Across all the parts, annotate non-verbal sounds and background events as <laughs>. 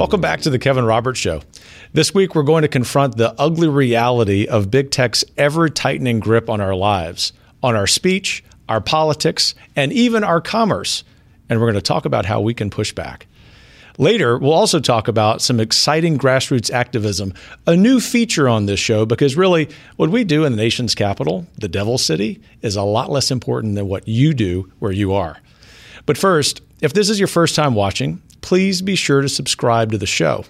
Welcome back to the Kevin Roberts Show. This week, we're going to confront the ugly reality of big tech's ever tightening grip on our lives, on our speech, our politics, and even our commerce. And we're going to talk about how we can push back. Later, we'll also talk about some exciting grassroots activism, a new feature on this show, because really, what we do in the nation's capital, the Devil City, is a lot less important than what you do where you are. But first, if this is your first time watching, please be sure to subscribe to the show.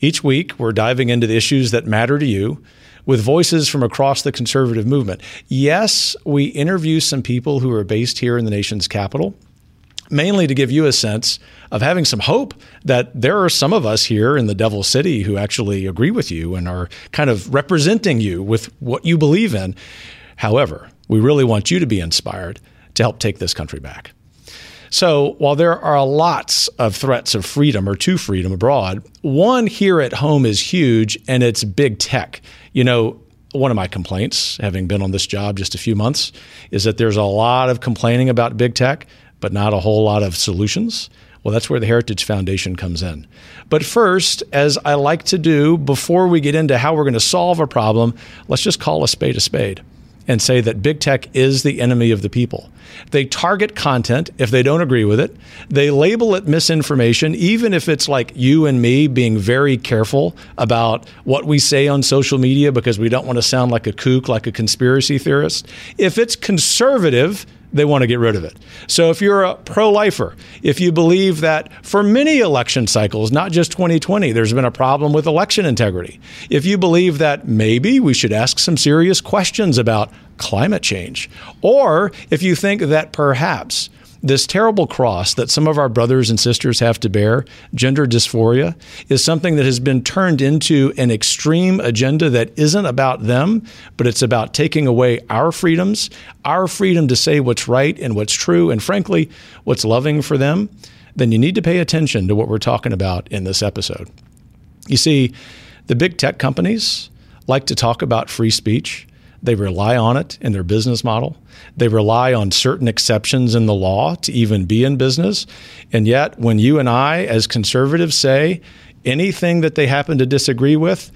Each week, we're diving into the issues that matter to you with voices from across the conservative movement. Yes, we interview some people who are based here in the nation's capital, mainly to give you a sense of having some hope that there are some of us here in the Devil City who actually agree with you and are kind of representing you with what you believe in. However, we really want you to be inspired to help take this country back. So, while there are lots of threats of freedom or to freedom abroad, one here at home is huge and it's big tech. You know, one of my complaints, having been on this job just a few months, is that there's a lot of complaining about big tech, but not a whole lot of solutions. Well, that's where the Heritage Foundation comes in. But first, as I like to do before we get into how we're going to solve a problem, let's just call a spade a spade and say that big tech is the enemy of the people. They target content if they don't agree with it. They label it misinformation, even if it's like you and me being very careful about what we say on social media because we don't want to sound like a kook, like a conspiracy theorist. If it's conservative, they want to get rid of it. So if you're a pro lifer, if you believe that for many election cycles, not just 2020, there's been a problem with election integrity, if you believe that maybe we should ask some serious questions about climate change, or if you think that perhaps this terrible cross that some of our brothers and sisters have to bear, gender dysphoria, is something that has been turned into an extreme agenda that isn't about them, but it's about taking away our freedoms, our freedom to say what's right and what's true, and frankly, what's loving for them, then you need to pay attention to what we're talking about in this episode. You see, the big tech companies like to talk about free speech they rely on it in their business model. They rely on certain exceptions in the law to even be in business. And yet, when you and I, as conservatives, say anything that they happen to disagree with,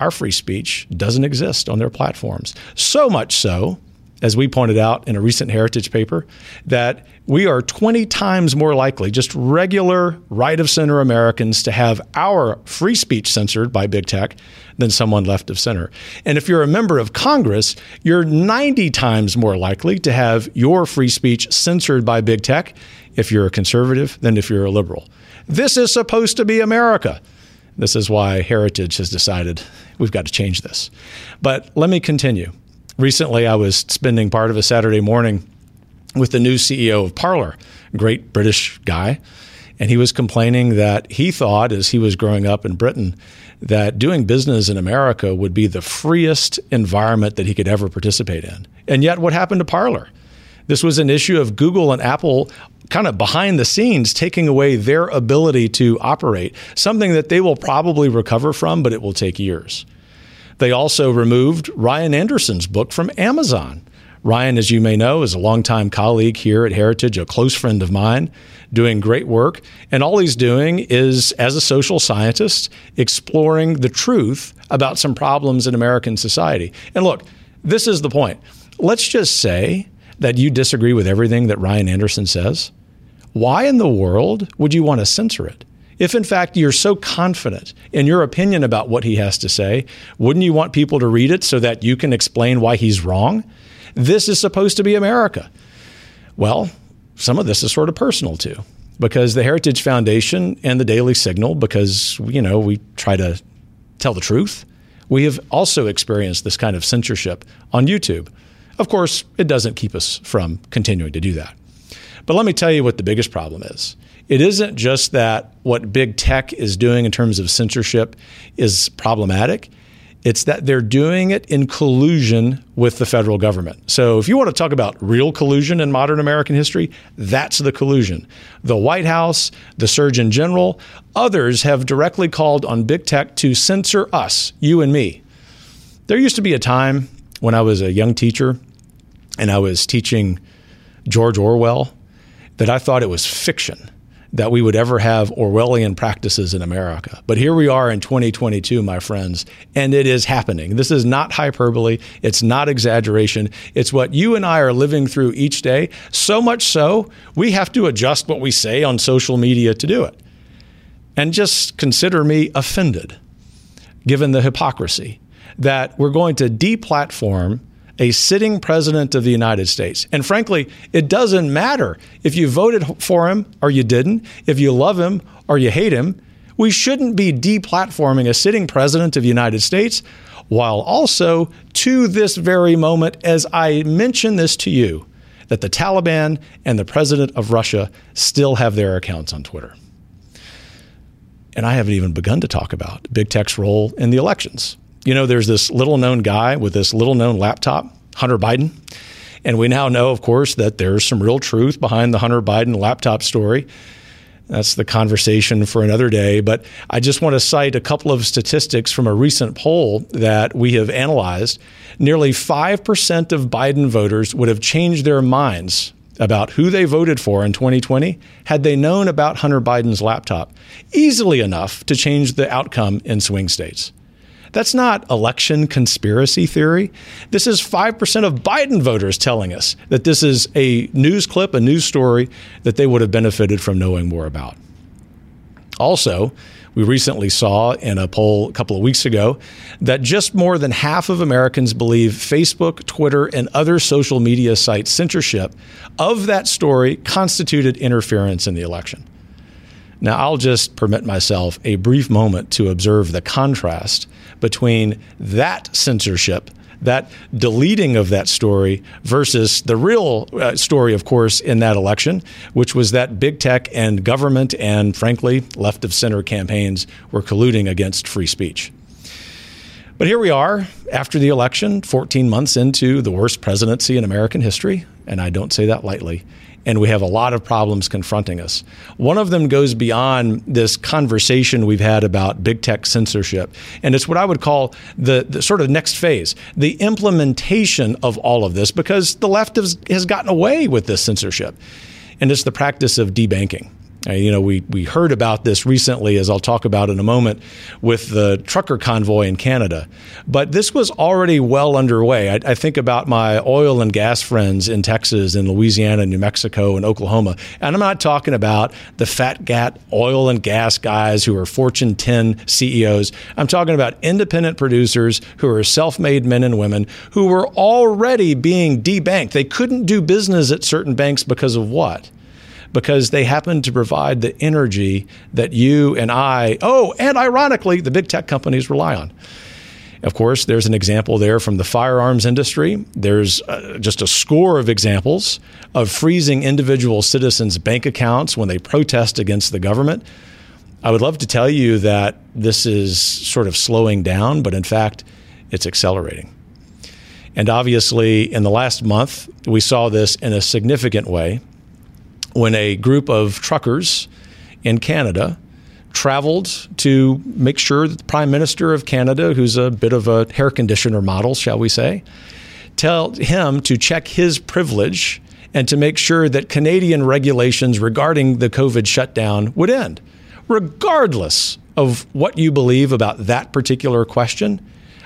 our free speech doesn't exist on their platforms. So much so as we pointed out in a recent Heritage paper, that we are 20 times more likely, just regular right of center Americans, to have our free speech censored by big tech than someone left of center. And if you're a member of Congress, you're 90 times more likely to have your free speech censored by big tech if you're a conservative than if you're a liberal. This is supposed to be America. This is why Heritage has decided we've got to change this. But let me continue recently I was spending part of a Saturday morning with the new CEO of Parler, great British guy, and he was complaining that he thought as he was growing up in Britain that doing business in America would be the freest environment that he could ever participate in. And yet what happened to Parler? This was an issue of Google and Apple kind of behind the scenes taking away their ability to operate, something that they will probably recover from, but it will take years. They also removed Ryan Anderson's book from Amazon. Ryan, as you may know, is a longtime colleague here at Heritage, a close friend of mine, doing great work. And all he's doing is, as a social scientist, exploring the truth about some problems in American society. And look, this is the point. Let's just say that you disagree with everything that Ryan Anderson says. Why in the world would you want to censor it? If in fact you're so confident in your opinion about what he has to say, wouldn't you want people to read it so that you can explain why he's wrong? This is supposed to be America. Well, some of this is sort of personal too, because the Heritage Foundation and the Daily Signal, because you know we try to tell the truth, we have also experienced this kind of censorship on YouTube. Of course, it doesn't keep us from continuing to do that. But let me tell you what the biggest problem is it isn't just that what big tech is doing in terms of censorship is problematic. It's that they're doing it in collusion with the federal government. So, if you want to talk about real collusion in modern American history, that's the collusion. The White House, the Surgeon General, others have directly called on big tech to censor us, you and me. There used to be a time when I was a young teacher and I was teaching George Orwell that I thought it was fiction that we would ever have Orwellian practices in America. But here we are in 2022, my friends, and it is happening. This is not hyperbole, it's not exaggeration. It's what you and I are living through each day. So much so, we have to adjust what we say on social media to do it. And just consider me offended, given the hypocrisy, that we're going to deplatform a sitting president of the United States. And frankly, it doesn't matter if you voted for him or you didn't, if you love him or you hate him. We shouldn't be deplatforming a sitting president of the United States while also, to this very moment, as I mention this to you, that the Taliban and the president of Russia still have their accounts on Twitter. And I haven't even begun to talk about big tech's role in the elections you know, there's this little known guy with this little known laptop, Hunter Biden. And we now know, of course, that there's some real truth behind the Hunter Biden laptop story. That's the conversation for another day. But I just want to cite a couple of statistics from a recent poll that we have analyzed. Nearly 5% of Biden voters would have changed their minds about who they voted for in 2020 had they known about Hunter Biden's laptop, easily enough to change the outcome in swing states. That's not election conspiracy theory. This is 5% of Biden voters telling us that this is a news clip, a news story that they would have benefited from knowing more about. Also, we recently saw in a poll a couple of weeks ago that just more than half of Americans believe Facebook, Twitter, and other social media sites' censorship of that story constituted interference in the election. Now, I'll just permit myself a brief moment to observe the contrast between that censorship, that deleting of that story, versus the real uh, story, of course, in that election, which was that big tech and government and, frankly, left of center campaigns were colluding against free speech. But here we are after the election, 14 months into the worst presidency in American history, and I don't say that lightly and we have a lot of problems confronting us. One of them goes beyond this conversation we've had about big tech censorship, and it's what I would call the, the sort of next phase, the implementation of all of this, because the left has, has gotten away with this censorship, and it's the practice of debanking. You know, we, we heard about this recently, as I'll talk about in a moment, with the trucker convoy in Canada. But this was already well underway. I, I, think about my oil and gas friends in Texas, in Louisiana, New Mexico, and Oklahoma. And I'm not talking about the fat gat oil and gas guys who are Fortune 10 CEOs. I'm talking about independent producers who are self made men and women who were already being debanked. They couldn't do business at certain banks because of what? Because they happen to provide the energy that you and I, oh, and ironically, the big tech companies rely on. Of course, there's an example there from the firearms industry. There's uh, just a score of examples of freezing individual citizens' bank accounts when they protest against the government. I would love to tell you that this is sort of slowing down, but in fact, it's accelerating. And obviously, in the last month, we saw this in a significant way when a group of truckers in Canada traveled to make sure that the Prime Minister of Canada, who's a bit of a hair conditioner model, shall we say, tell him to check his privilege and to make sure that Canadian regulations regarding the COVID shutdown would end. Regardless of what you believe about that particular question,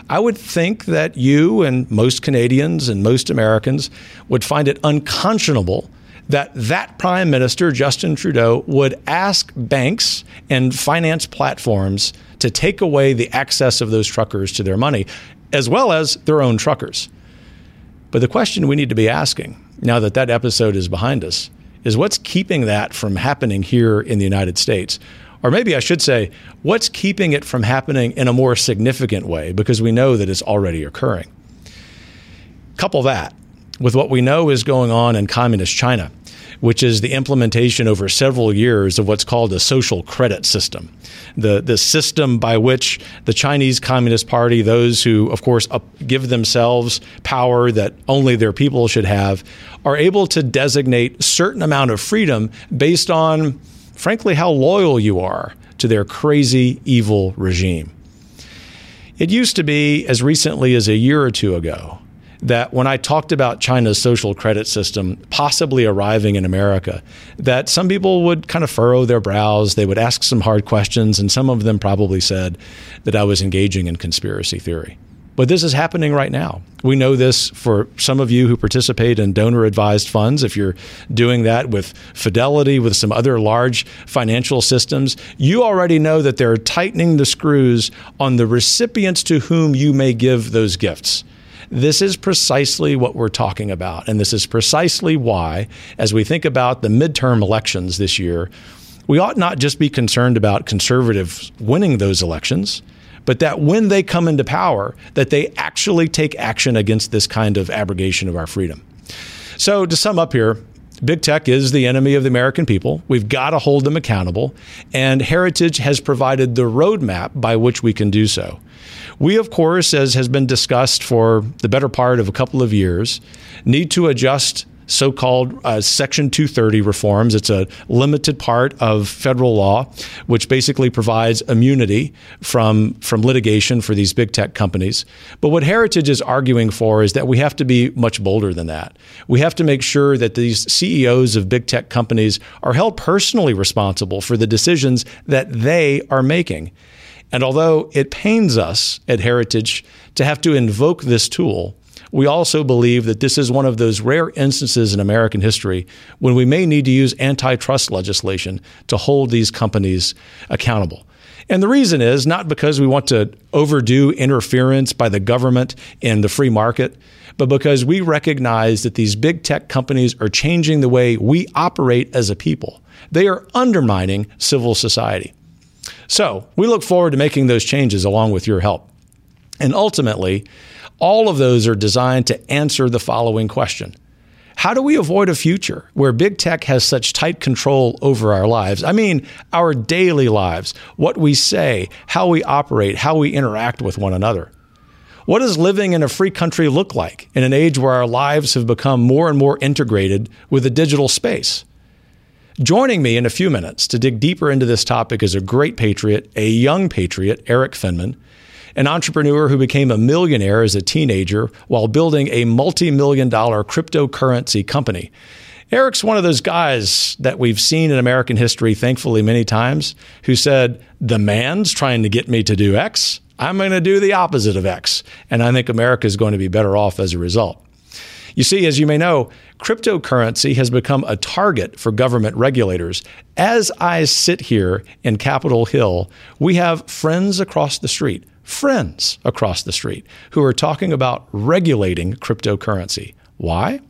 I would think that you and most Canadians and most Americans would find it unconscionable that that prime minister, Justin Trudeau, would ask banks and finance platforms to take away the access of those truckers to their money, as well as their own truckers. But the question we need to be asking, now that that episode is behind us, is what's keeping that from happening here in the United States? Or maybe I should say, what's keeping it from happening in a more significant way? Because we know that it's already occurring. Couple that with what we know is going on in communist China, which is the implementation over several years of what's called a social credit system. The, the system by which the Chinese Communist Party, those who, of course, give themselves power that only their people should have, are able to designate certain amount of freedom based on, frankly, how loyal you are to their crazy, evil regime. It used to be, as recently as a year or two ago, that when I talked about China's social credit system possibly arriving in America, that some people would kind of furrow their brows, they would ask some hard questions, and some of them probably said that I was engaging in conspiracy theory. But this is happening right now. We know this for some of you who participate in donor advised funds. If you're doing that with Fidelity, with some other large financial systems, you already know that they're tightening the screws on the recipients to whom you may give those gifts. This is precisely what we're talking about. And this is precisely why, as we think about the midterm elections this year, we ought not just be concerned about conservatives winning those elections but that when they come into power, that they actually take action against this kind of abrogation of our freedom. So to sum up here, Big tech is the enemy of the American people. We've got to hold them accountable. And Heritage has provided the roadmap by which we can do so. We, of course, as has been discussed for the better part of a couple of years, need to adjust so called uh, Section 230 reforms. It's a limited part of federal law, which basically provides immunity from, from litigation for these big tech companies. But what Heritage is arguing for is that we have to be much bolder than that. We have to make sure that these CEOs of big tech companies are held personally responsible for the decisions that they are making. And although it pains us at Heritage to have to invoke this tool, we also believe that this is one of those rare instances in American history when we may need to use antitrust legislation to hold these companies accountable. And the reason is not because we want to overdo interference by the government in the free market, but because we recognize that these big tech companies are changing the way we operate as a people. They are undermining civil society. So we look forward to making those changes along with your help. And ultimately, all of those are designed to answer the following question How do we avoid a future where big tech has such tight control over our lives? I mean, our daily lives, what we say, how we operate, how we interact with one another. What does living in a free country look like in an age where our lives have become more and more integrated with the digital space? Joining me in a few minutes to dig deeper into this topic is a great patriot, a young patriot, Erik Finman an entrepreneur who became a millionaire as a teenager while building a multi million dollar cryptocurrency company. Erik's one of those guys that we've seen in American history, thankfully, many times, who said, The man's trying to get me to do X. I'm going to do the opposite of X. And I think America is going to be better off as a result. You see, as you may know, cryptocurrency has become a target for government regulators. As I sit here in Capitol Hill, we have friends across the street friends across the street who are talking about regulating cryptocurrency. Why?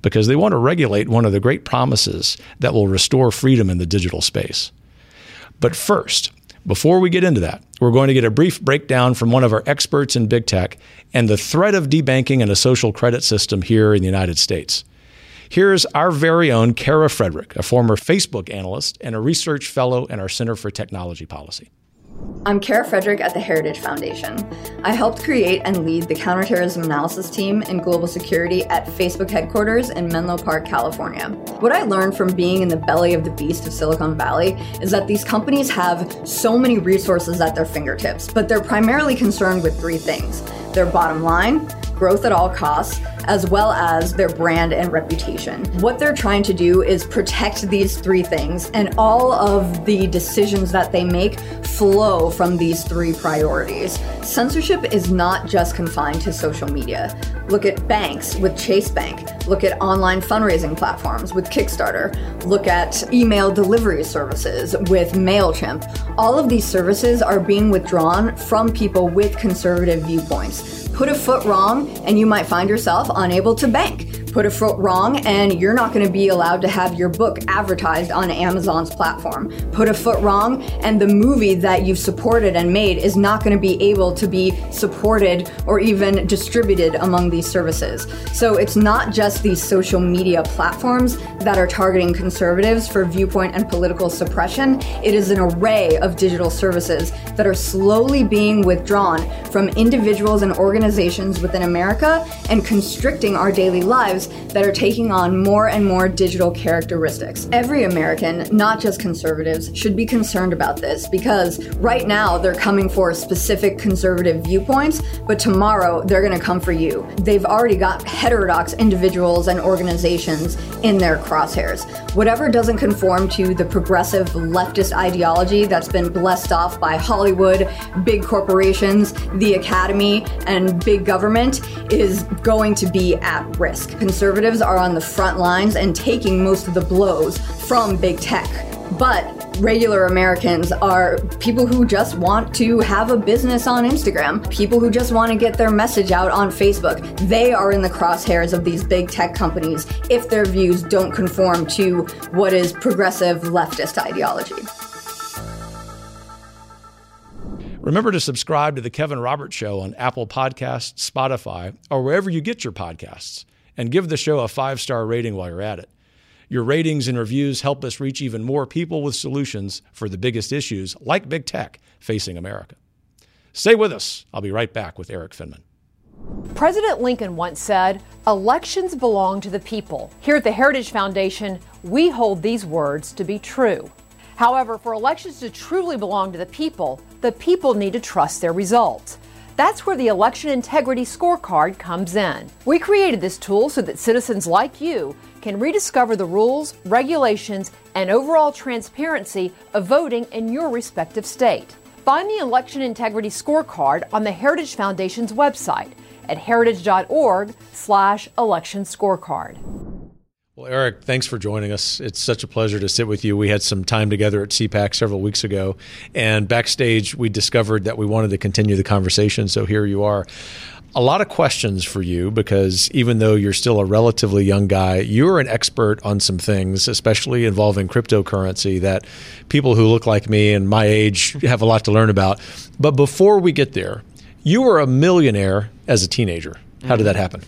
Because they want to regulate one of the great promises that will restore freedom in the digital space. But first, before we get into that, we're going to get a brief breakdown from one of our experts in big tech and the threat of debanking and a social credit system here in the United States. Here's our very own Kara Frederick, a former Facebook analyst and a research fellow in our Center for Technology Policy. I'm Kara Frederick at the Heritage Foundation. I helped create and lead the counterterrorism analysis team in global security at Facebook headquarters in Menlo Park, California. What I learned from being in the belly of the beast of Silicon Valley is that these companies have so many resources at their fingertips, but they're primarily concerned with three things their bottom line, growth at all costs, as well as their brand and reputation. What they're trying to do is protect these three things, and all of the decisions that they make flow from these three priorities. Censorship is not just confined to social media. Look at banks with Chase Bank. Look at online fundraising platforms with Kickstarter. Look at email delivery services with MailChimp. All of these services are being withdrawn from people with conservative viewpoints put a foot wrong and you might find yourself unable to bank put a foot wrong and you're not going to be allowed to have your book advertised on Amazon's platform. Put a foot wrong and the movie that you've supported and made is not going to be able to be supported or even distributed among these services. So it's not just these social media platforms that are targeting conservatives for viewpoint and political suppression. It is an array of digital services that are slowly being withdrawn from individuals and organizations within America and constricting our daily lives lives that are taking on more and more digital characteristics. Every American, not just conservatives, should be concerned about this because right now they're coming for specific conservative viewpoints, but tomorrow they're going to come for you. They've already got heterodox individuals and organizations in their crosshairs. Whatever doesn't conform to the progressive leftist ideology that's been blessed off by Hollywood, big corporations, the academy, and big government is going to be at risk. Conservatives are on the front lines and taking most of the blows from big tech. But regular Americans are people who just want to have a business on Instagram, people who just want to get their message out on Facebook. They are in the crosshairs of these big tech companies if their views don't conform to what is progressive leftist ideology. Remember to subscribe to The Kevin Roberts Show on Apple Podcasts, Spotify, or wherever you get your podcasts, and give the show a five star rating while you're at it. Your ratings and reviews help us reach even more people with solutions for the biggest issues, like big tech, facing America. Stay with us. I'll be right back with Erik Finman. President Lincoln once said, Elections belong to the people. Here at the Heritage Foundation, we hold these words to be true. However, for elections to truly belong to the people, the people need to trust their results. That's where the Election Integrity Scorecard comes in. We created this tool so that citizens like you can rediscover the rules, regulations, and overall transparency of voting in your respective state. Find the Election Integrity Scorecard on the Heritage Foundation's website at heritage.org slash election scorecard. Well, Erik, thanks for joining us. It's such a pleasure to sit with you. We had some time together at CPAC several weeks ago, and backstage we discovered that we wanted to continue the conversation, so here you are a lot of questions for you because even though you're still a relatively young guy, you're an expert on some things, especially involving cryptocurrency, that people who look like me and my age have a lot to learn about. But before we get there, you were a millionaire as a teenager. How did that mm-hmm. happen?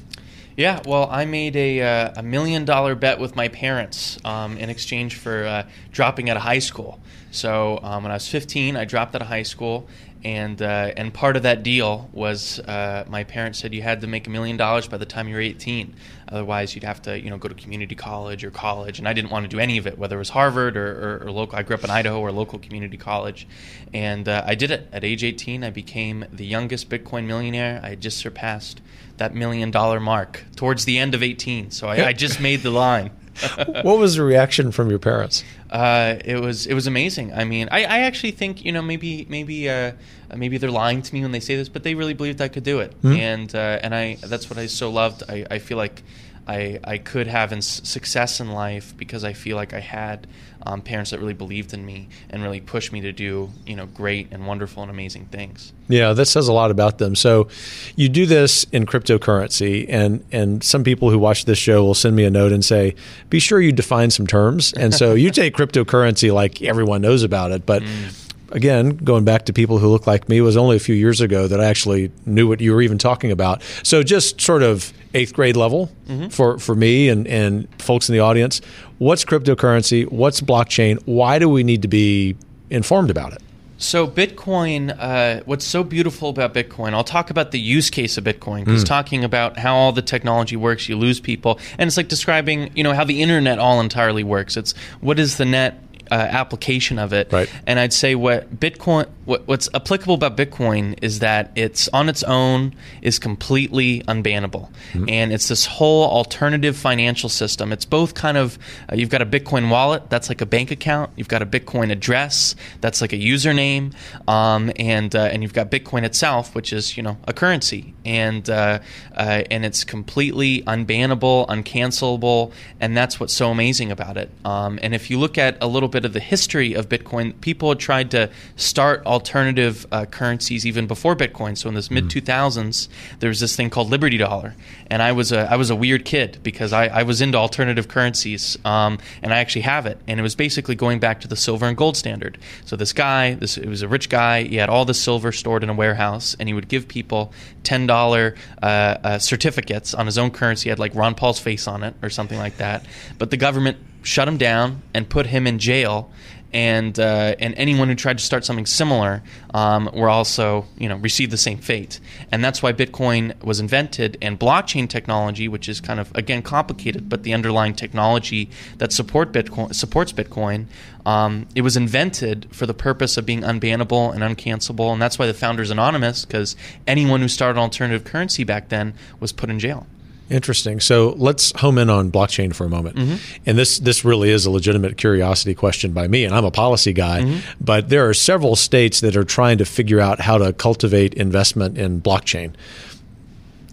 Yeah, well, I made a, uh, a million dollar bet with my parents um, in exchange for uh, dropping out of high school. So um, when I was 15, I dropped out of high school and uh, and part of that deal was uh, my parents said you had to make a million dollars by the time you were 18 otherwise you'd have to you know go to community college or college and i didn't want to do any of it whether it was harvard or, or, or local i grew up in idaho or local community college. And uh, i did it. At age 18 i became the youngest bitcoin millionaire i had just surpassed that million dollar mark towards the end of 18 so i, I just made the line <laughs> what was the reaction from your parents? Uh, it was it was amazing. I mean, I, I actually think you know maybe maybe uh, maybe they're lying to me when they say this, but they really believed I could do it, mm-hmm. and uh, and I that's what I so loved. I, I feel like I I could have in success in life because I feel like I had um, parents that really believed in me and really pushed me to do you know great and wonderful and amazing things. Yeah, that says a lot about them. So you do this in cryptocurrency, and and some people who watch this show will send me a note and say, "Be sure you define some terms." And so you take <laughs> cryptocurrency like everyone knows about it, but. Mm again, going back to people who look like me, was only a few years ago that I actually knew what you were even talking about. So just sort of eighth grade level mm-hmm. for, for me and, and folks in the audience. What's cryptocurrency? What's blockchain? Why do we need to be informed about it? So Bitcoin, uh, what's so beautiful about Bitcoin? I'll talk about the use case of Bitcoin because mm. talking about how all the technology works, you lose people, and it's like describing, you know, how the internet all entirely works. It's what is the net uh, application of it. Right. And I'd say what Bitcoin, what, what's applicable about Bitcoin is that it's on its own is completely unbannable, mm-hmm. and it's this whole alternative financial system. It's both kind of uh, you've got a Bitcoin wallet that's like a bank account, you've got a Bitcoin address that's like a username, um, and uh, and you've got Bitcoin itself, which is you know a currency, and uh, uh, and it's completely unbannable, uncancelable, and that's what's so amazing about it. Um, and if you look at a little bit of the history of Bitcoin, people had tried to start alternative uh, currencies even before Bitcoin. So in this mid 2000s, there was this thing called Liberty Dollar, and I was a I was a weird kid because I, I was into alternative currencies, um, and I actually have it, and it was basically going back to the silver and gold standard. So this guy, this it was a rich guy, he had all the silver stored in a warehouse, and he would give people ten dollar uh, uh, certificates on his own currency. Had like Ron Paul's face on it or something like that, but the government shut him down and put him in jail and uh, and anyone who tried to start something similar um, were also you know received the same fate. And that's why Bitcoin was invented, and blockchain technology, which is kind of again complicated, but the underlying technology that support Bitcoin supports Bitcoin. Um, it was invented for the purpose of being unbannable and uncancelable, and that's why the founder's anonymous because anyone who started an alternative currency back then was put in jail. Interesting. So let's home in on blockchain for a moment. Mm-hmm. And this this really is a legitimate curiosity question by me, and I'm a policy guy. Mm-hmm. But there are several states that are trying to figure out how to cultivate investment in blockchain.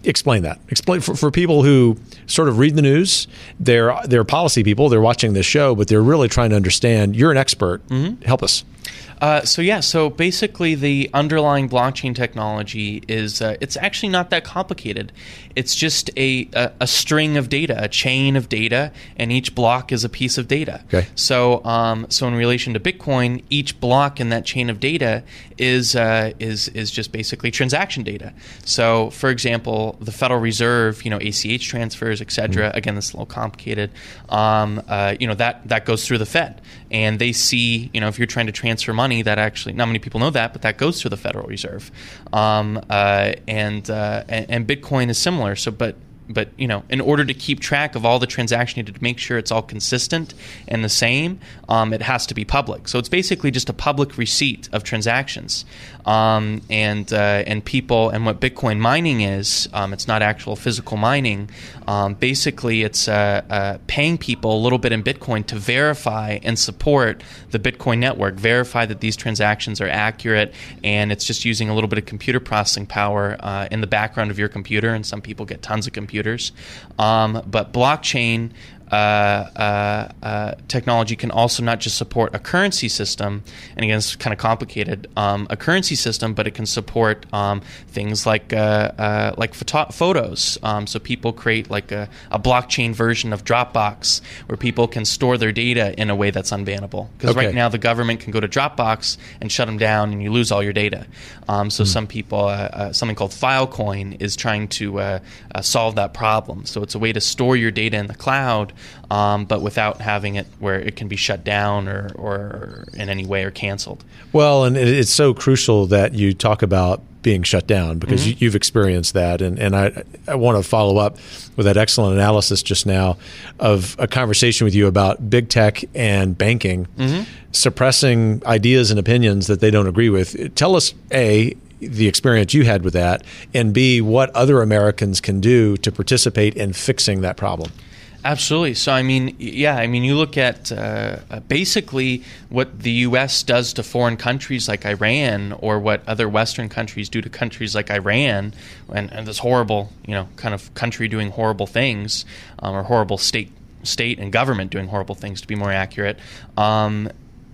Explain that. Explain for, for people who sort of read the news. They're they're policy people. They're watching this show, but they're really trying to understand. You're an expert. Mm-hmm. Help us. Uh, so yeah, so basically the underlying blockchain technology is uh, it's actually not that complicated. It's just a, a, a string of data, a chain of data, and each block is a piece of data. Okay. So um, so in relation to Bitcoin, each block in that chain of data is uh, is is just basically transaction data. So for example, the Federal Reserve, you know, ACH transfers, etc. Mm-hmm. Again, this is a little complicated. Um, uh, you know that that goes through the Fed, and they see you know if you're trying to transfer money that actually not many people know that, but that goes to the Federal Reserve, um, uh, and, uh, and, and Bitcoin is similar. So, but but you know, in order to keep track of all the transactions, to make sure it's all consistent and the same, um, it has to be public. So it's basically just a public receipt of transactions, um, and uh, and people and what Bitcoin mining is. Um, it's not actual physical mining. Um, basically, it's uh, uh, paying people a little bit in Bitcoin to verify and support the Bitcoin network, verify that these transactions are accurate, and it's just using a little bit of computer processing power uh, in the background of your computer. And some people get tons of computers computers. Um, but blockchain technology can also not just support a currency system, and again, it's kind of complicated, um, a currency system, but it can support um, things like uh, uh, like photo- photos. Um, so people create like a, a, blockchain version of Dropbox where people can store their data in a way that's unbannable. Because okay. right now the government can go to Dropbox and shut them down, and you lose all your data. Um, so mm. some people, something called Filecoin, is trying to solve that problem. So it's a way to store your data in the cloud um, but without having it where it can be shut down or, or in any way or canceled. Well, and it's so crucial that you talk about being shut down because mm-hmm. you, have experienced that. And, and I, I want to follow up with that excellent analysis just now of a conversation with you about big tech and banking mm-hmm. suppressing ideas and opinions that they don't agree with. Tell us, A, the experience you had with that, and B, what other Americans can do to participate in fixing that problem. Absolutely. So, I mean, yeah, I mean, you look at uh, uh basically what the U.S. does to foreign countries like Iran, or what other Western countries do to countries like Iran, and, and this horrible, you know, kind of country doing horrible things, um, or horrible state state and government doing horrible things, to be more accurate. Um,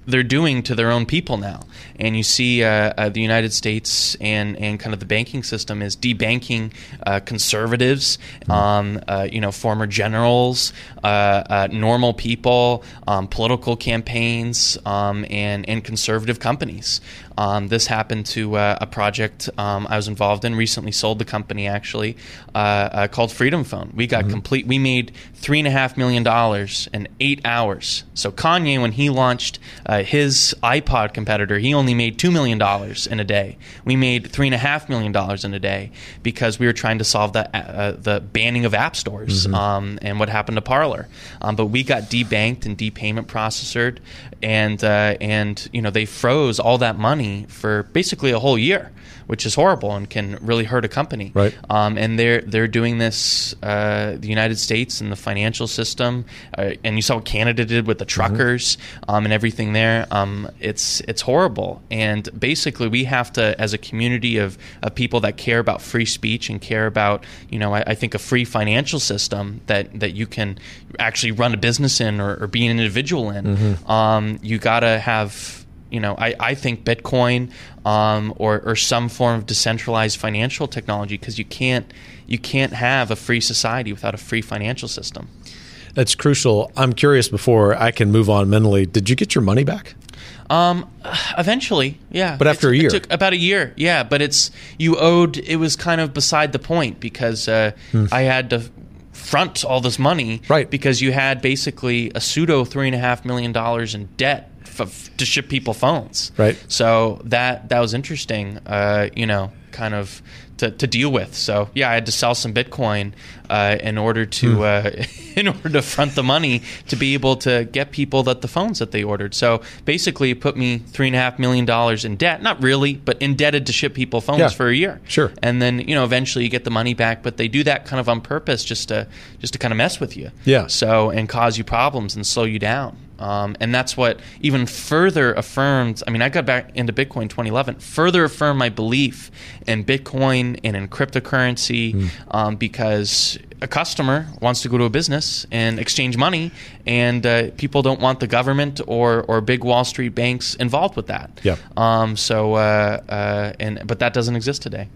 they're doing to their own people now. And you see uh, uh, the United States and, and kind of the banking system is debanking uh, conservatives, mm-hmm. um, uh, you know, former generals, uh, uh, normal people, um, political campaigns, um, and, and conservative companies. Um, this happened to a project um, I was involved in, recently sold the company actually, called Freedom Phone. We got mm-hmm. complete, we made $3.5 million in eight hours. So Kanye, when he launched uh, his iPod competitor, he only made $2 million in a day. We made $3.5 million in a day because we were trying to solve the, uh, the banning of app stores mm-hmm. um, and what happened to Parler. Um, but we got debanked and depayment processed, and, uh, and you know, they froze all that money for basically a whole year which is horrible and can really hurt a company. Right. Um, and they're they're doing this. Uh, the United States and the financial system, uh, and you saw what Canada did with the mm-hmm. truckers mm-hmm. um, and everything there. Um, it's it's horrible. And basically, we have to, as a community of, of people that care about free speech and care about, you know, I, I think a free financial system that that you can actually run a business in or, or be an individual in. Mm-hmm. Um, you got to have you know, I, I think Bitcoin um, or, or some form of decentralized financial technology because you can't you can't have a free society without a free financial system. That's crucial. I'm curious before I can move on mentally. Did you get your money back? Um, eventually, yeah. But after it, a year, it took about a year, yeah. But it's you owed. It was kind of beside the point because uh, hmm. I had to front all this money, right? Because you had basically a pseudo three and a half million dollars in debt f- to ship people phones. Right. So that that was interesting. Uh, you know, kind of to, to deal with. So yeah, I had to sell some Bitcoin uh, in order to uh, <laughs> in order to front the money to be able to get people that the phones that they ordered. So basically, it put me three and a half million dollars in debt. Not really, but indebted to ship people phones Yeah. for a year. Sure. And then you know eventually you get the money back, but they do that kind of on purpose just to just to kind of mess with you. Yeah. So and cause you problems and slow you down. Um, and that's what even further affirmed. I mean, I got back into Bitcoin 2011, further affirmed my belief in Bitcoin and in cryptocurrency um, because a customer wants to go to a business and exchange money, and uh, people don't want the government or, or big Wall Street banks involved with that. Yeah. Um, so, uh, uh, and but that doesn't exist today.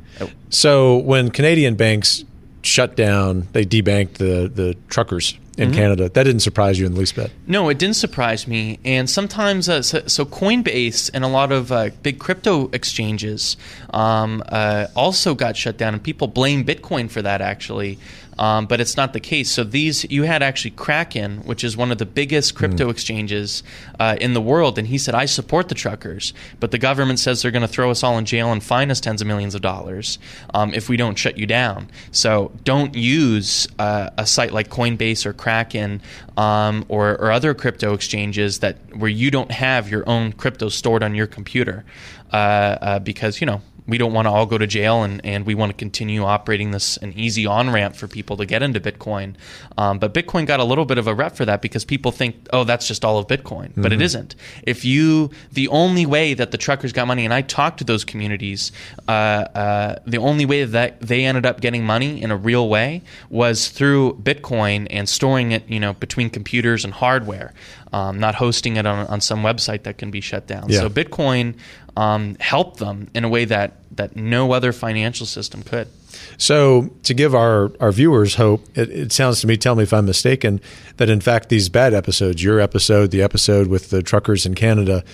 So when Canadian banks shut down, they debanked the the truckers in Canada. That didn't surprise you in the least bit. No, it didn't surprise me. And sometimes, uh, so, so Coinbase and a lot of uh, big crypto exchanges um, uh, also got shut down, and people blame Bitcoin for that actually. Um, but it's not the case. So these, you had actually Kraken, which is one of the biggest crypto exchanges uh, in the world, and he said, "I support the truckers, but the government says they're going to throw us all in jail and fine us tens of millions of dollars um, if we don't shut you down. So don't use uh, a site like Coinbase or Kraken um, or, or other crypto exchanges that where you don't have your own crypto stored on your computer, uh, uh, because you know we don't want to all go to jail and, and we want to continue operating this an easy on ramp for people to get into Bitcoin. Um, but Bitcoin got a little bit of a rep for that because people think, oh, that's just all of Bitcoin. But it isn't. If you, the only way that the truckers got money, and I talked to those communities, uh, uh, the only way that they ended up getting money in a real way was through Bitcoin and storing it, you know, between computers and hardware. Um, not hosting it on, on some website that can be shut down. Yeah. So Bitcoin um, helped them in a way that that no other financial system could. So, to give our, our viewers hope, it, it sounds to me, tell me if I'm mistaken, that in fact these bad episodes, your episode, the episode with the truckers in Canada,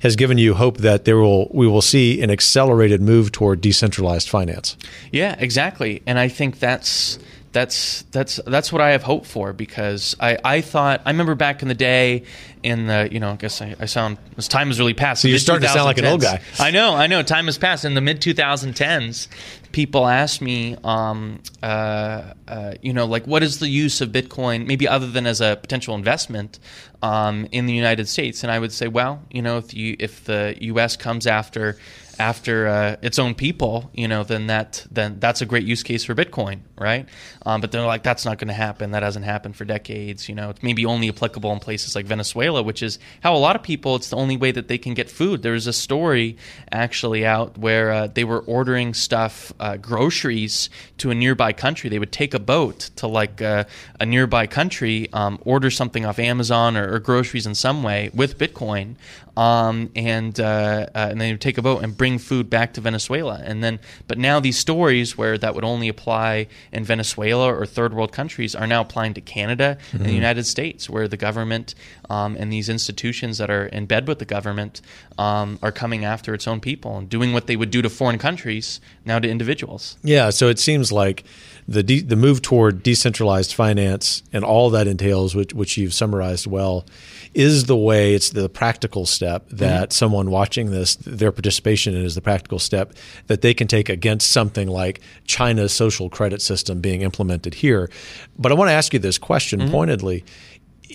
has given you hope that there will we will see an accelerated move toward decentralized finance. Yeah, exactly. And I think that's that's that's that's what I have hope for because I, I thought I remember back in the day in the you know I guess I, I sound this time has really passed. So you're starting to sound like an old guy. I know, I know. Time has passed. In the mid 2010s, people asked me, um, uh, uh, you know, like what is the use of Bitcoin, maybe other than as a potential investment um, in the United States? And I would say, well, you know, if you if the U.S. comes after after uh, its own people, you know, then that then that's a great use case for Bitcoin, right? Um, but they're like, that's not going to happen. That hasn't happened for decades. You know, it's maybe only applicable in places like Venezuela, which is how a lot of people. It's the only way that they can get food. There's a story actually out where uh, they were ordering stuff, uh, groceries, to a nearby country. They would take a boat to like uh, a nearby country, um, order something off Amazon or, or groceries in some way with Bitcoin, um, and uh, uh, and they would take a boat and bring food back to Venezuela. And then, but now these stories where that would only apply in Venezuela or third world countries are now applying to Canada and the United States, where the government um, and these institutions that are in bed with the government um, are coming after its own people and doing what they would do to foreign countries now to individuals. Yeah, so it seems like the de- the move toward decentralized finance and all that entails, which which you've summarized well, is the way. It's the practical step mm-hmm. that someone watching this, their participation in is the practical step that they can take against something like China's social credit system being implemented here. But I want to ask you this question mm-hmm. pointedly.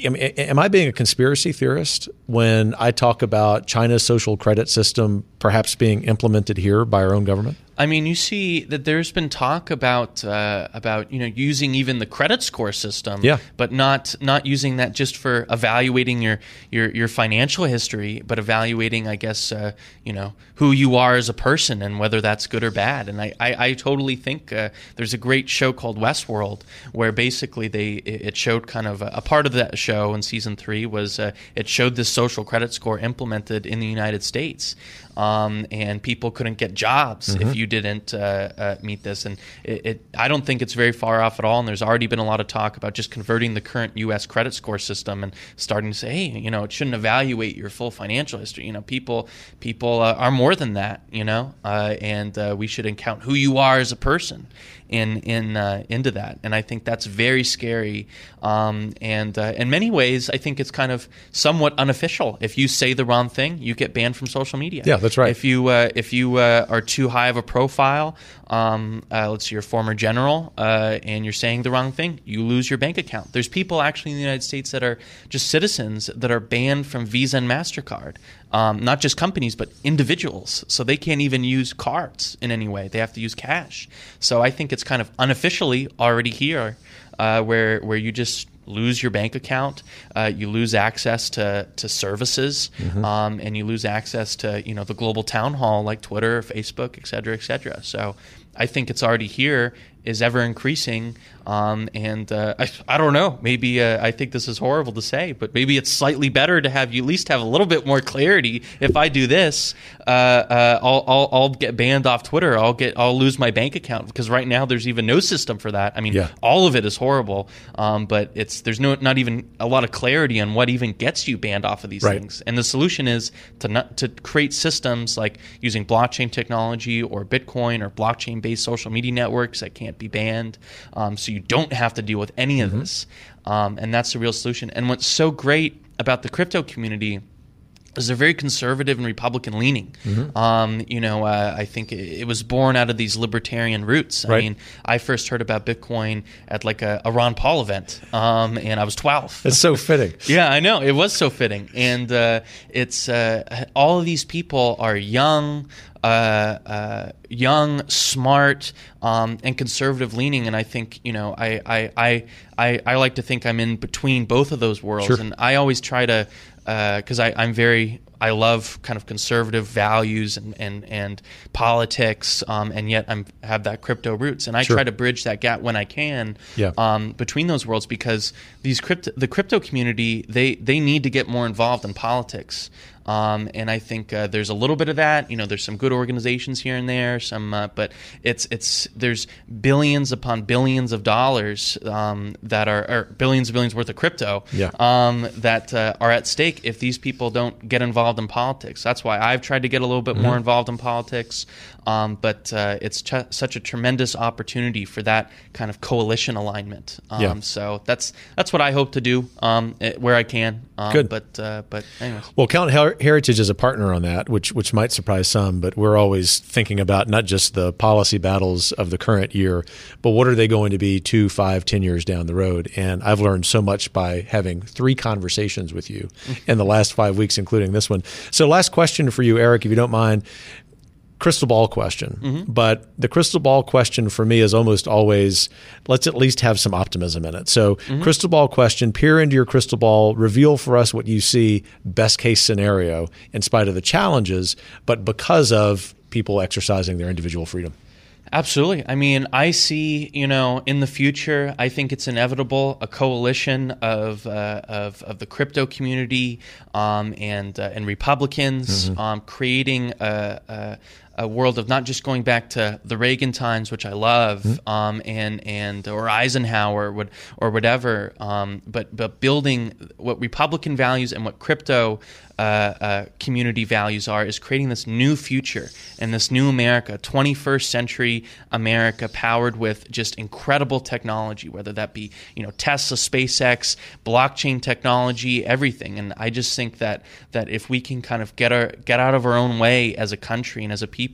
Am, am I being a conspiracy theorist when I talk about China's social credit system perhaps being implemented here by our own government? I mean, you see that there's been talk about uh, about you know using even the credit score system, Yeah. but not not using that just for evaluating your your, your financial history, but evaluating, I guess, uh, you know who you are as a person and whether that's good or bad. And I I, I totally think uh, there's a great show called Westworld where basically they it showed kind of a, a part of that show in season three was uh, it showed this social credit score implemented in the United States. Um, and people couldn't get jobs Mm-hmm. if you didn't uh, uh, meet this. And it, it, I don't think it's very far off at all. And there's already been a lot of talk about just converting the current U.S. credit score system and starting to say, hey, you know, it shouldn't evaluate your full financial history. You know, people people uh, are more than that. You know, uh, and uh, we should count who you are as a person in in uh, into that. And I think that's very scary. Um, and uh, in many ways, I think it's kind of somewhat unofficial. If you say the wrong thing, you get banned from social media. Yeah, that's right. If you uh, if you uh, are too high of a profile, um, uh, let's say you're a former general, uh, and you're saying the wrong thing, you lose your bank account. There's people actually in the United States that are just citizens that are banned from Visa and Mastercard. Um, not just companies, but individuals. So they can't even use cards in any way. They have to use cash. So I think it's kind of unofficially already here, uh, where where you just lose your bank account, uh, you lose access to to services, um, and you lose access to you know the global town hall like Twitter, Facebook, et cetera, et cetera. So I think it's already here, is ever increasing, um, and uh, I, I don't know. Maybe uh, I think this is horrible to say, but maybe it's slightly better to have you at least have a little bit more clarity. If I do this, uh, uh, I'll, I'll I'll get banned off Twitter. I'll get I'll lose my bank account because right now there's even no system for that. I mean, Yeah. all of it is horrible, um, but it's there's no not even a lot of clarity on what even gets you banned off of these Right. things. And the solution is to not to create systems like using blockchain technology or Bitcoin or blockchain based social media networks that can't be banned, um, so you don't have to deal with any of this. Um, and that's the real solution. And what's so great about the crypto community is they're very conservative and Republican leaning. Um, you know, uh, I think it, it was born out of these libertarian roots. I Right. mean, I first heard about Bitcoin at like a, a Ron Paul event, um, and I was 12. It's so fitting. <laughs> Yeah, I know. It was so fitting. And uh, it's uh, all of these people are young, uh, uh, young, smart, um, and conservative leaning. And I think, you know, I, I, I, I, I like to think I'm in between both of those worlds. Sure. And I always try to, Uh, because I I'm very, I love kind of conservative values and, and, and politics, um, and yet I'm have that crypto roots. And I Sure. try to bridge that gap when I can Yeah. um, between those worlds because these crypto, the crypto community, they they need to get more involved in politics. Um, and I think uh, there's a little bit of that. You know, there's some good organizations here and there, some, uh, but it's it's there's billions upon billions of dollars um, that are or billions and billions worth of crypto Yeah. um, that uh, are at stake if these people don't get involved in politics. That's why I've tried to get a little bit more mm-hmm. involved in politics. Um, but uh, it's ch- such a tremendous opportunity for that kind of coalition alignment. Um, Yeah. So that's that's what I hope to do um, eh, where I can. Um, Good. But uh, but anyways. Well, Count Her- Heritage is a partner on that, which which might surprise some, but we're always thinking about not just the policy battles of the current year, but what are they going to be two, five, ten years down the road? And I've learned so much by having three conversations with you in the last five weeks, including this one. So, last question for you, Erik, if you don't mind. Crystal ball question, but the crystal ball question for me is almost always let's at least have some optimism in it. So, crystal ball question, peer into your crystal ball, reveal for us what you see best case scenario in spite of the challenges, but because of people exercising their individual freedom. Absolutely. I mean, I see, you know, in the future, I think it's inevitable a coalition of uh, of, of the crypto community um, and uh, and Republicans um, creating a, a, a world of not just going back to the Reagan times, which I love, um, and and or Eisenhower would or whatever, um, but but building what Republican values and what crypto uh, uh, community values are is creating this new future and this new America, 21st century America, powered with just incredible technology, whether that be you know Tesla, SpaceX, blockchain technology, everything. And I just think that that if we can kind of get our get out of our own way as a country and as a people,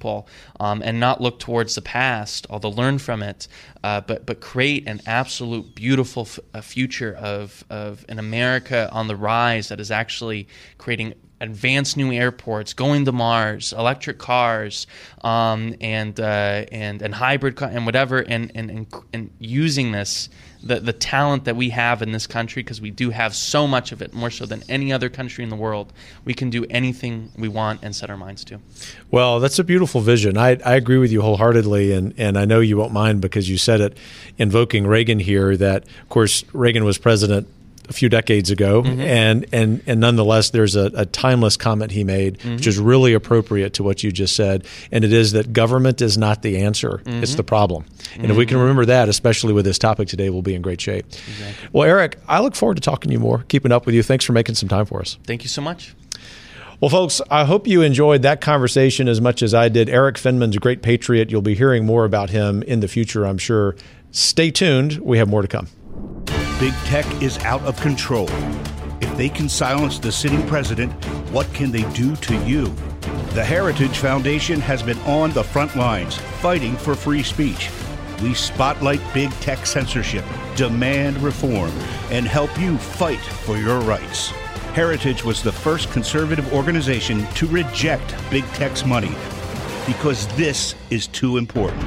um, and not look towards the past, although learn from it, uh, but but create an absolute beautiful future of of an America on the rise that is actually creating advanced new airports, going to Mars, electric cars, um, and uh, and and hybrid car, and whatever, and and and, and using this. The, the talent that we have in this country, because we do have so much of it, more so than any other country in the world, we can do anything we want and set our minds to. Well, that's a beautiful vision. I, I agree with you wholeheartedly, and, and I know you won't mind because you said it, invoking Reagan here. That of course Reagan was president a few decades ago, Mm-hmm. and and and nonetheless, there's a, a timeless comment he made, Mm-hmm. which is really appropriate to what you just said, and it is that government is not the answer; Mm-hmm. it's the problem. And if we can remember that, especially with this topic today, we'll be in great shape. Well, Erik, I look forward to talking to you more, keeping up with you. Thanks for making some time for us. Thank you so much. Well, folks, I hope you enjoyed that conversation as much as I did. Erik Finman's a great patriot. You'll be hearing more about him in the future, I'm sure. Stay tuned. We have more to come. Big tech is out of control. If they can silence the sitting president, what can they do to you? The Heritage Foundation has been on the front lines fighting for free speech. We spotlight big tech censorship, demand reform, and help you fight for your rights. Heritage was the first conservative organization to reject big tech's money because this is too important.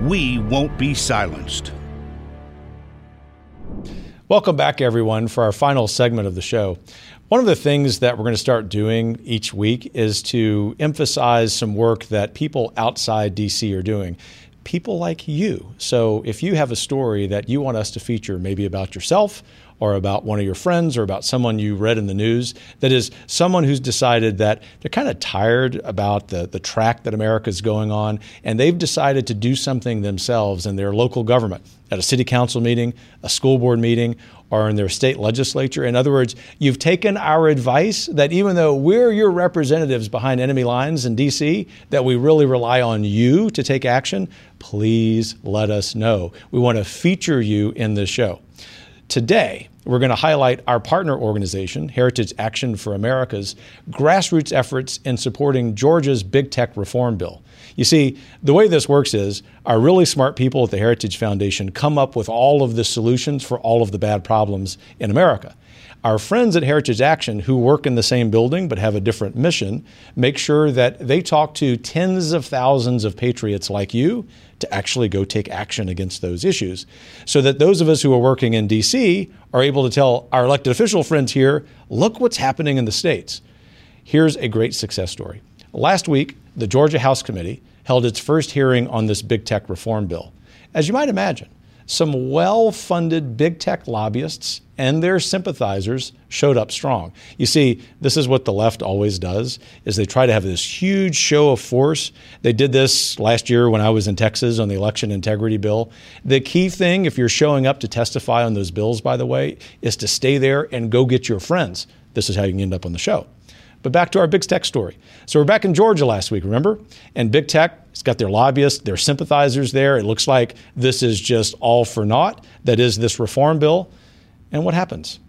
We won't be silenced. Welcome back, everyone, for our final segment of the show. One of the things that we're going to start doing each week is to emphasize some work that people outside DC are doing. People like you. So, if you have a story that you want us to feature, maybe about yourself or about one of your friends or about someone you read in the news, that is someone who's decided that they're kind of tired about the, the track that America is going on, and they've decided to do something themselves in their local government, at a city council meeting, a school board meeting, or in their state legislature. In other words, you've taken our advice that even though we're your representatives behind enemy lines in DC, that we really rely on you to take action, please let us know. We want to feature you in this show. Today, we're going to highlight our partner organization, Heritage Action for America's grassroots efforts in supporting Georgia's big tech reform bill. You see, the way this works is our really smart people at the Heritage Foundation come up with all of the solutions for all of the bad problems in America. Our friends at Heritage Action, who work in the same building but have a different mission, make sure that they talk to tens of thousands of patriots like you to actually go take action against those issues. So that those of us who are working in DC are able to tell our elected official friends here look what's happening in the states. Here's a great success story. Last week, the Georgia House Committee held its first hearing on this big tech reform bill. As you might imagine, some well funded big tech lobbyists and their sympathizers showed up strong. You see, this is what the left always does is they try to have this huge show of force. They did this last year when I was in Texas on the election integrity bill. The key thing if you're showing up to testify on those bills by the way is to stay there and go get your friends. This is how you can end up on the show. But back to our big tech story. So we're back in Georgia last week, remember? And big tech has got their lobbyists, their sympathizers there. It looks like this is just all for naught. That is this reform bill. And what happens?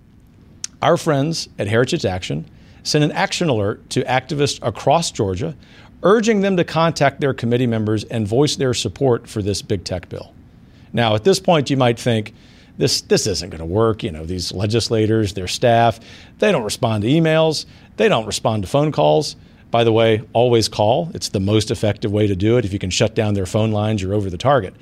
Our friends at Heritage Action sent an action alert to activists across Georgia, urging them to contact their committee members and voice their support for this big tech bill. Now, at this point, you might think, this, this isn't going to work. You know, these legislators, their staff, they don't respond to emails, they don't respond to phone calls. By the way, always call. It's the most effective way to do it. If you can shut down their phone lines, you're over the target.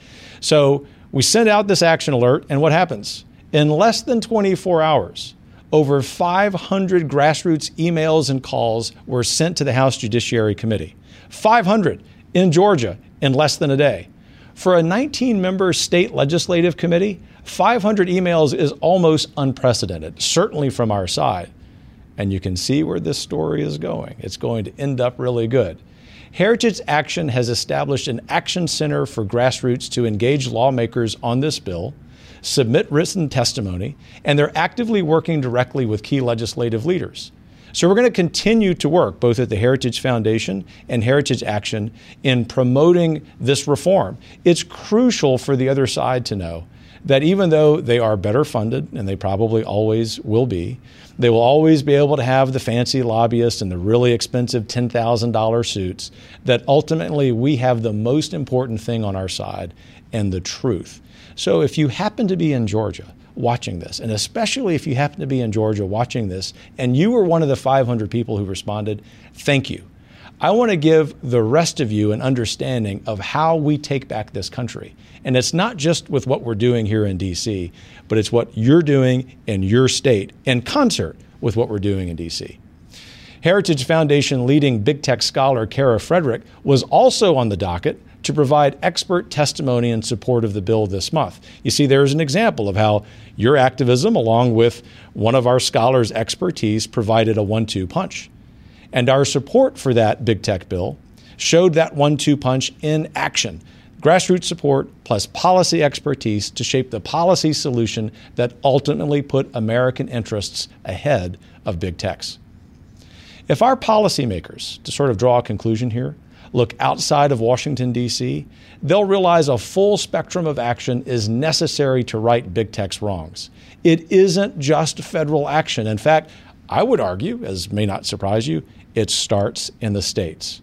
So we send out this action alert, and what happens? In less than 24 hours, over 500 grassroots emails and calls were sent to the House Judiciary Committee. 500 in Georgia in less than a day. For a 19 member state legislative committee, 500 emails is almost unprecedented, certainly from our side. And you can see where this story is going. It's going to end up really good. Heritage Action has established an action center for grassroots to engage lawmakers on this bill, submit written testimony, and they're actively working directly with key legislative leaders. So we're going to continue to work both at the Heritage Foundation and Heritage Action in promoting this reform. It's crucial for the other side to know that even though they are better funded, and they probably always will be, they will always be able to have the fancy lobbyists and the really expensive $10,000 suits, that ultimately we have the most important thing on our side and the truth. So if you happen to be in Georgia, watching this, and especially if you happen to be in Georgia watching this, and you were one of the 500 people who responded, thank you. I want to give the rest of you an understanding of how we take back this country. And it's not just with what we're doing here in DC, but it's what you're doing in your state in concert with what we're doing in DC. Heritage Foundation leading big tech scholar Kara Frederick was also on the docket to provide expert testimony in support of the bill this month. You see, there's an example of how your activism, along with one of our scholars' expertise, provided a one two punch. And our support for that big tech bill showed that one two punch in action grassroots support plus policy expertise to shape the policy solution that ultimately put American interests ahead of big techs. If our policymakers, to sort of draw a conclusion here, look outside of Washington, D.C., they'll realize a full spectrum of action is necessary to right big tech's wrongs. It isn't just federal action. In fact, I would argue, as may not surprise you, it starts in the states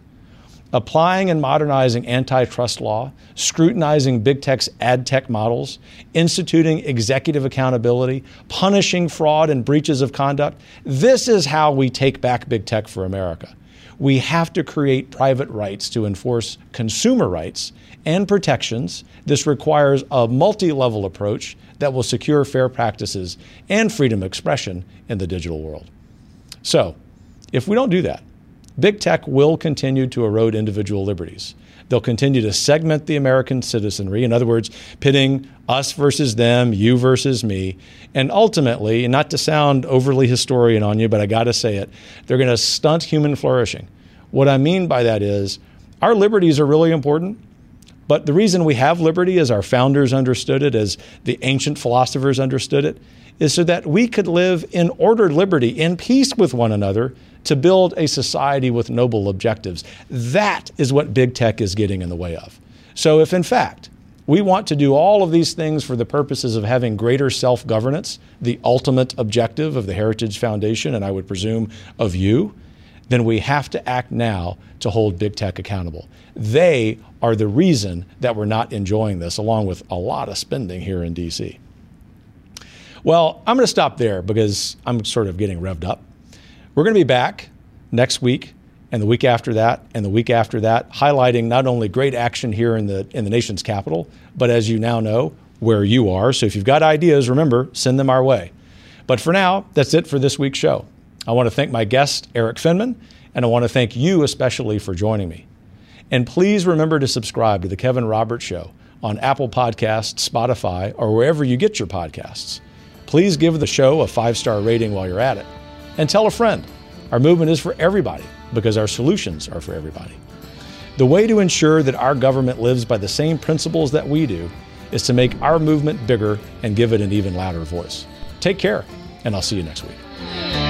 applying and modernizing antitrust law, scrutinizing big tech's ad tech models, instituting executive accountability, punishing fraud and breaches of conduct. This is how we take back big tech for America. We have to create private rights to enforce consumer rights and protections. This requires a multi level approach that will secure fair practices and freedom of expression in the digital world. So, if we don't do that, Big tech will continue to erode individual liberties. They'll continue to segment the American citizenry, in other words, pitting us versus them, you versus me. And ultimately, and not to sound overly historian on you, but I got to say it, they're going to stunt human flourishing. What I mean by that is our liberties are really important, but the reason we have liberty, as our founders understood it, as the ancient philosophers understood it, is so that we could live in ordered liberty, in peace with one another, to build a society with noble objectives. That is what big tech is getting in the way of. So, if in fact we want to do all of these things for the purposes of having greater self governance, the ultimate objective of the Heritage Foundation, and I would presume of you, then we have to act now to hold big tech accountable. They are the reason that we're not enjoying this, along with a lot of spending here in DC. Well, I'm going to stop there because I'm sort of getting revved up. We're going to be back next week and the week after that and the week after that, highlighting not only great action here in the in the nation's capital, but as you now know, where you are. So if you've got ideas, remember, send them our way. But for now, that's it for this week's show. I want to thank my guest, Erik Finman, and I want to thank you especially for joining me. And please remember to subscribe to The Kevin Roberts Show on Apple Podcasts, Spotify, or wherever you get your podcasts. Please give the show a five star rating while you're at it and tell a friend. Our movement is for everybody because our solutions are for everybody. The way to ensure that our government lives by the same principles that we do is to make our movement bigger and give it an even louder voice. Take care, and I'll see you next week.